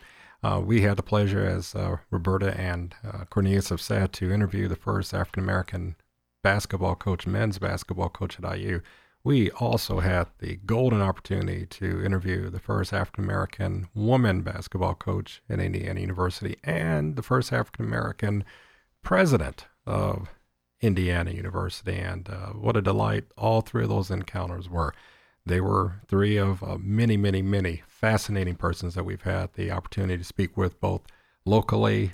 Uh, we had the pleasure, as Roberta and Cornelius have said, to interview the first African American basketball coach, men's basketball coach at IU we also had the golden opportunity to interview the first African American woman basketball coach at Indiana University and the first African American president of Indiana University. And uh, what a delight all three of those encounters were. They were three of uh, many, many, many fascinating persons that we've had the opportunity to speak with both locally,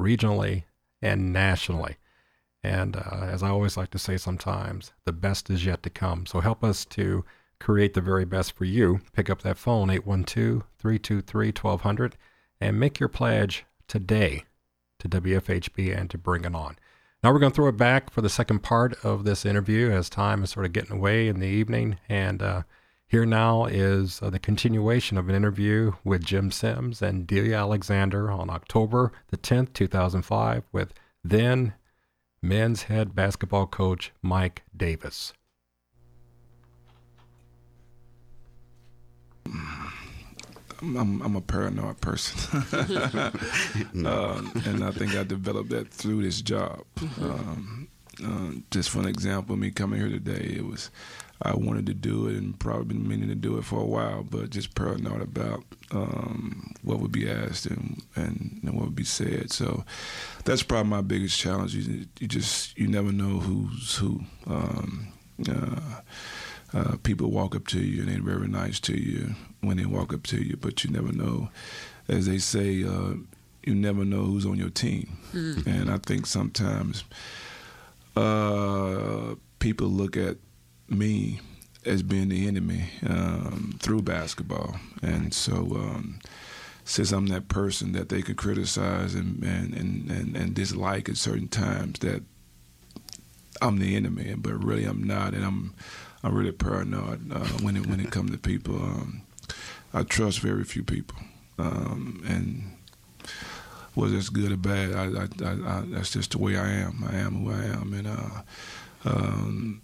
regionally, and nationally. And uh, as I always like to say sometimes, the best is yet to come. So help us to create the very best for you. Pick up that phone, 812 323 1200, and make your pledge today to WFHB and to bring it on. Now we're going to throw it back for the second part of this interview as time is sort of getting away in the evening. And uh, here now is uh, the continuation of an interview with Jim Sims and Delia Alexander on October the 10th, 2005, with then men's head basketball coach Mike Davis. I'm, I'm, a paranoid person, *laughs* um, and I think I developed that through this job. Mm-hmm. Um, uh, just for an example, me coming here today, it was I wanted to do it and probably been meaning to do it for a while, but just paranoid about um, what would be asked and, and, and what would be said. So that's probably my biggest challenge. You, you just you never know who's who. Um, uh, uh, people walk up to you and they're very nice to you when they walk up to you, but you never know, as they say, uh, you never know who's on your team. Mm. And I think sometimes uh, people look at me as being the enemy um, through basketball, and so um, since I'm that person that they could criticize and and, and, and, and dislike at certain times, that I'm the enemy, but really I'm not, and I'm I'm really paranoid uh, when it when it comes to people. Um, I trust very few people, um, and whether it's good or bad, I, I, I, that's just the way I am. I am who I am, and uh, um,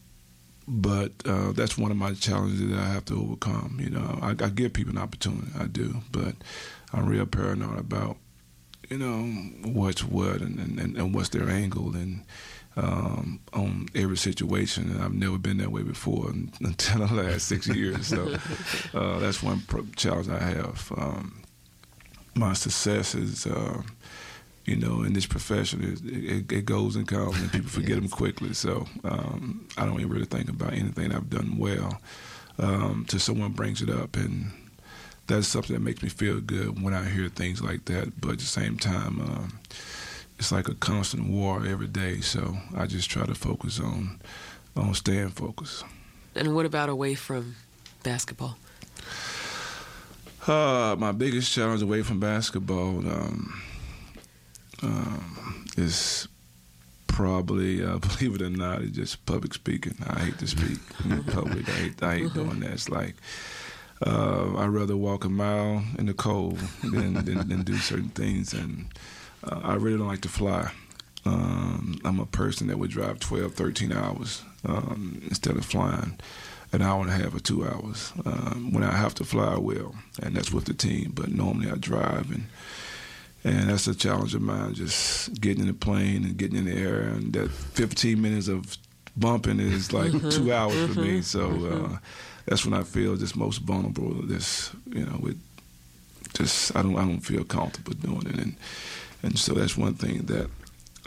but uh, that's one of my challenges that I have to overcome. You know, I, I give people an opportunity, I do, but I'm real paranoid about you know what's what and, and, and what's their angle and um, on every situation. And I've never been that way before *laughs* until the last six years. So uh, that's one challenge I have. Um, my success is. Uh, you know, in this profession, it, it, it, goes and comes, and people forget yes. them quickly. So um, I don't even really think about anything I've done well um, till someone brings it up, and that's something that makes me feel good when I hear things like that. But at the same time, um, it's like a constant war every day. So I just try to focus on on staying focused. And what about away from basketball? Uh, my biggest challenge away from basketball um, um, is probably, uh, *laughs* believe it or not, it's just public speaking. I hate to speak in public. I hate, I hate doing that. It's like uh, I'd rather walk a mile in the cold than, than, than do certain things. And uh, I really don't like to fly. Um, I'm a person that would drive 12, 13 hours um, instead of flying an hour and a half or two hours. Um, when I have to fly, I will, and that's with the team. But normally I drive, and and that's a challenge of mine. Just getting in the plane and getting in the air, and that 15 minutes of bumping is *laughs* like mm-hmm. two hours for me. Mm-hmm. So. Uh, mm-hmm. that's when I feel just most vulnerable. This, you know, with just I don't I don't feel comfortable doing it, and and so that's one thing that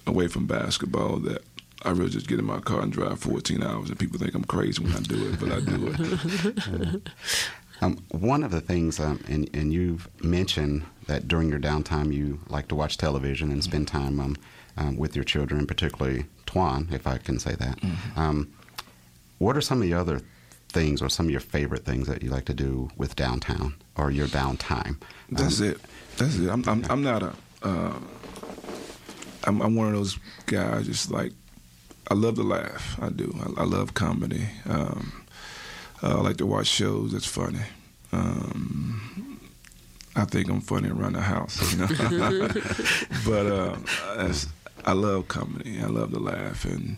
away from basketball that I really just get in my car and drive 14 hours, and people think I'm crazy when I do it, but I do it. *laughs* um, one of the things, um, and, and you've mentioned that during your downtime you like to watch television and spend time um, um with your children, particularly Twan, if I can say that. Mm-hmm. Um, what are some of the other things or some of your favorite things that you like to do with downtown or your downtime? That's um, it. That's it. I'm, I'm, I'm not a uh, I'm, I'm, one of those guys. Just like I love to laugh. I do. I, I love comedy. Um, uh, I like to watch shows that's funny. Um, I think I'm funny around the house, you know. *laughs* but uh, I love comedy. I love to laugh, and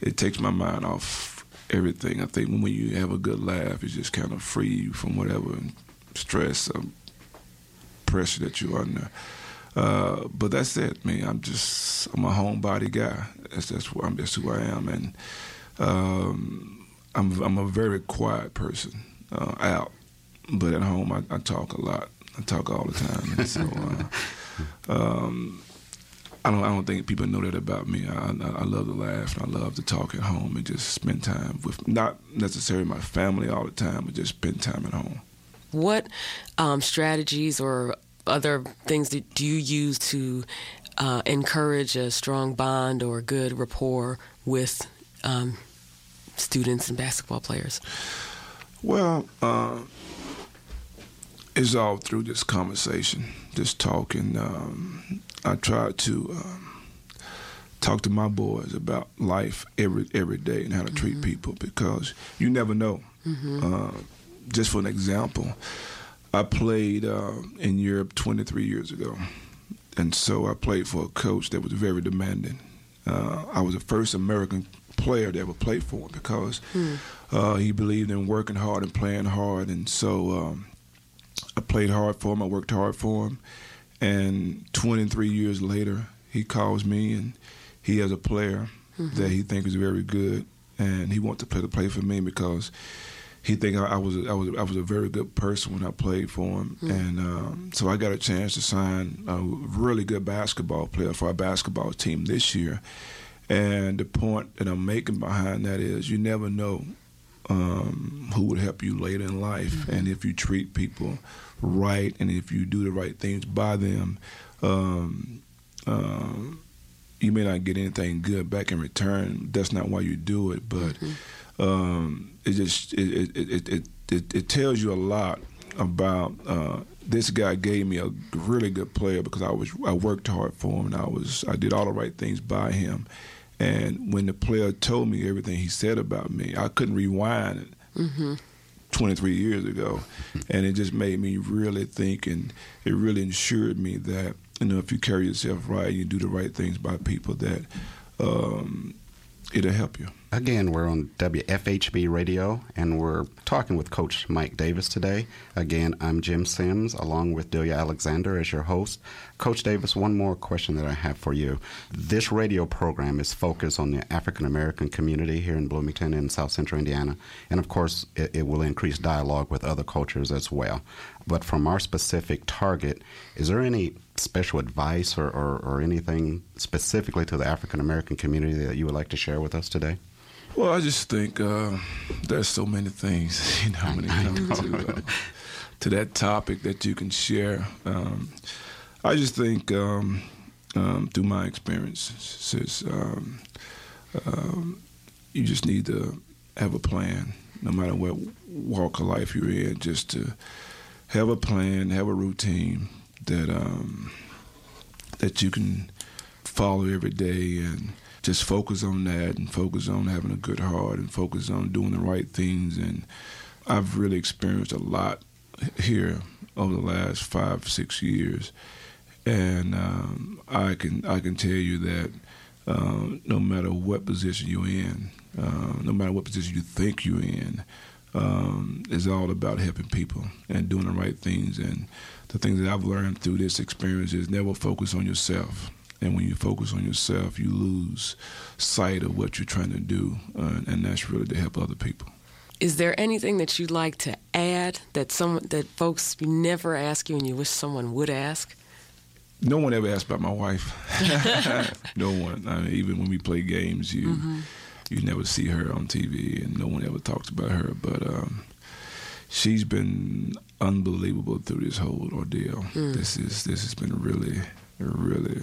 it takes my mind off everything. I think when you have a good laugh, it just kind of free you from whatever stress or pressure that you're under. Uh, but that's it, man. I'm just I'm a homebody guy. That's that's I'm. That's who I am, and um, I'm I'm a very quiet person uh, out, but at home I, I, talk a lot. I talk all the time, and so uh, *laughs* um, I don't I don't think people know that about me. I, I, I love to laugh and I love to talk at home and just spend time with not necessarily my family all the time, but just spend time at home. What um, strategies or other things that do you use to uh, encourage a strong bond or good rapport with um, students and basketball players? Well, uh, it's all through this conversation, just talking. Um, I try to um, talk to my boys about life every every day and how to mm-hmm. treat people because you never know. Mm-hmm. Uh, just for an example, I played uh, in Europe 23 years ago, and so I played for a coach that was very demanding. Uh, I was the first American player that ever played for him because hmm. uh, he believed in working hard and playing hard, and so um, I played hard for him. I worked hard for him, and 23 years later, he calls me and he has a player mm-hmm. that he thinks is very good, and he wants to play to play for me because he think I, I, was I was I was a very good person when I played for him, mm-hmm. and um, so I got a chance to sign a really good basketball player for our basketball team this year. And the point that I'm making behind that is, you never know um, who would help you later in life. Mm-hmm. And if you treat people right and if you do the right things by them, um, um, you may not get anything good back in return. That's not why you do it, but mm-hmm. um, it just it it, it it, it tells you a lot about uh, this guy gave me a really good player because I was I worked hard for him and I was I did all the right things by him. And when the player told me everything he said about me, I couldn't rewind it. Mm-hmm. 23 years ago, and it just made me really think, and it really ensured me that you know if you carry yourself right, you do the right things by people, that um, it'll help you. Again, we're on WFHB Radio, and we're talking with Coach Mike Davis today. Again, I'm Jim Sims, along with Delia Alexander as your host. Coach Davis, one more question that I have for you. This radio program is focused on the African American community here in Bloomington and South Central Indiana, and of course, it, it will increase dialogue with other cultures as well. But from our specific target, is there any special advice or, or, or anything specifically to the African American community that you would like to share with us today? Well, I just think uh, there's so many things, *laughs* you know, when it comes to, uh, to that topic that you can share. Um, I just think um, um, through my experiences, um, um, you just need to have a plan, no matter what walk of life you're in, just to have a plan, have a routine that um, that you can follow every day and just focus on that and focus on having a good heart and focus on doing the right things. And I've really experienced a lot here over the last five, six years. And um, I can I can tell you that uh, no matter what position you're in, uh, no matter what position you think you're in, um, it's all about helping people and doing the right things. And the things that I've learned through this experience is never focus on yourself. And when you focus on yourself, you lose sight of what you're trying to do, uh, and that's really to help other people. Is there anything that you'd like to add that some that folks never ask you and you wish someone would ask? No one ever asked about my wife. *laughs* no one. I mean, even when we play games, you mm-hmm. You never see her on TV, and no one ever talks about her. But um, she's been unbelievable through this whole ordeal. Mm. This is this has been really, really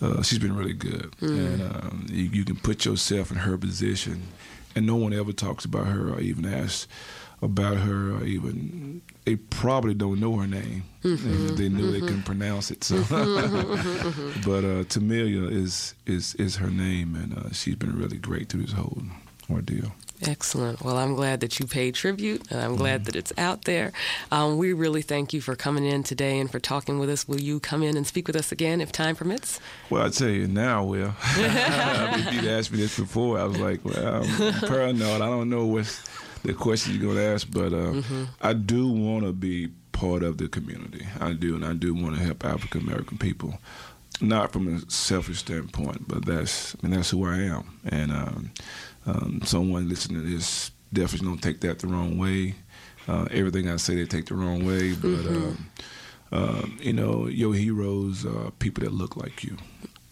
uh, she's been really good, mm. and um, you, you, can put yourself in her position, and no one ever talks about her or even asks about her or even they probably don't know her name. Mm-hmm. They knew mm-hmm. they couldn't pronounce it. So, mm-hmm. *laughs* but uh, Tamilia is is is her name, and uh, she's been really great through this whole ordeal. Excellent. Well, I'm glad that you paid tribute, and I'm glad that it's out there. Um, we really thank you for coming in today and for talking with us. Will you come in and speak with us again if time permits? Well, I tell you now, Will. *laughs* *laughs* if you'd asked me this before, I was like, well, I'm paranoid. I don't know what *laughs* the questions you're going to ask, but uh, mm-hmm. I do want to be part of the community. I do, and I do want to help African American people not from a selfish standpoint, but that's I mean that's who I am, and um, um, someone listening to this definitely don't take that the wrong way. Uh, everything I say, they take the wrong way. But mm-hmm. um, um, you know, your heroes are people that look like you.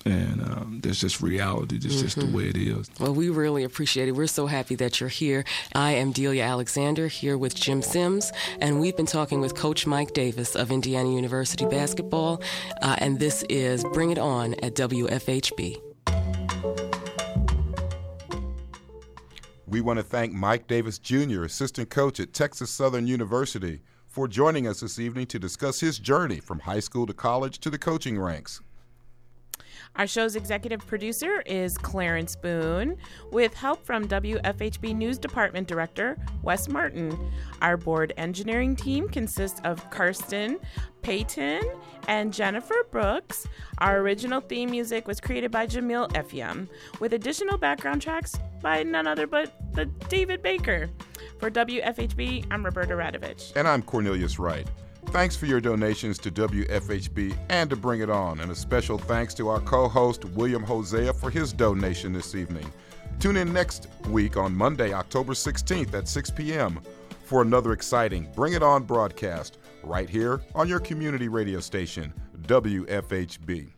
And um, that's just reality. That's mm-hmm. just the mm-hmm. way it is. Well, we really appreciate it. We're so happy that you're here. I am Delia Alexander here with Jim Sims, and we've been talking with Coach Mike Davis of Indiana University Basketball. Uh, and this is Bring It On at WFHB. We want to thank Mike Davis Jr., assistant coach at Texas Southern University, for joining us this evening to discuss his journey from high school to college to the coaching ranks. Our show's executive producer is Clarence Boone, with help from WFHB News Department Director Wes Martin. Our board engineering team consists of Karsten, Peyton, and Jennifer Brooks. Our original theme music was created by Jamil Effiam, with additional background tracks by none other but the David Baker. For WFHB, I'm Roberta Radovich. And I'm Cornelius Wright. Thanks for your donations to WFHB and to Bring It On, and a special thanks to our co host, William Hosea, for his donation this evening. Tune in next week on Monday, October 16th at 6 p.m. for another exciting Bring It On broadcast right here on your community radio station, WFHB.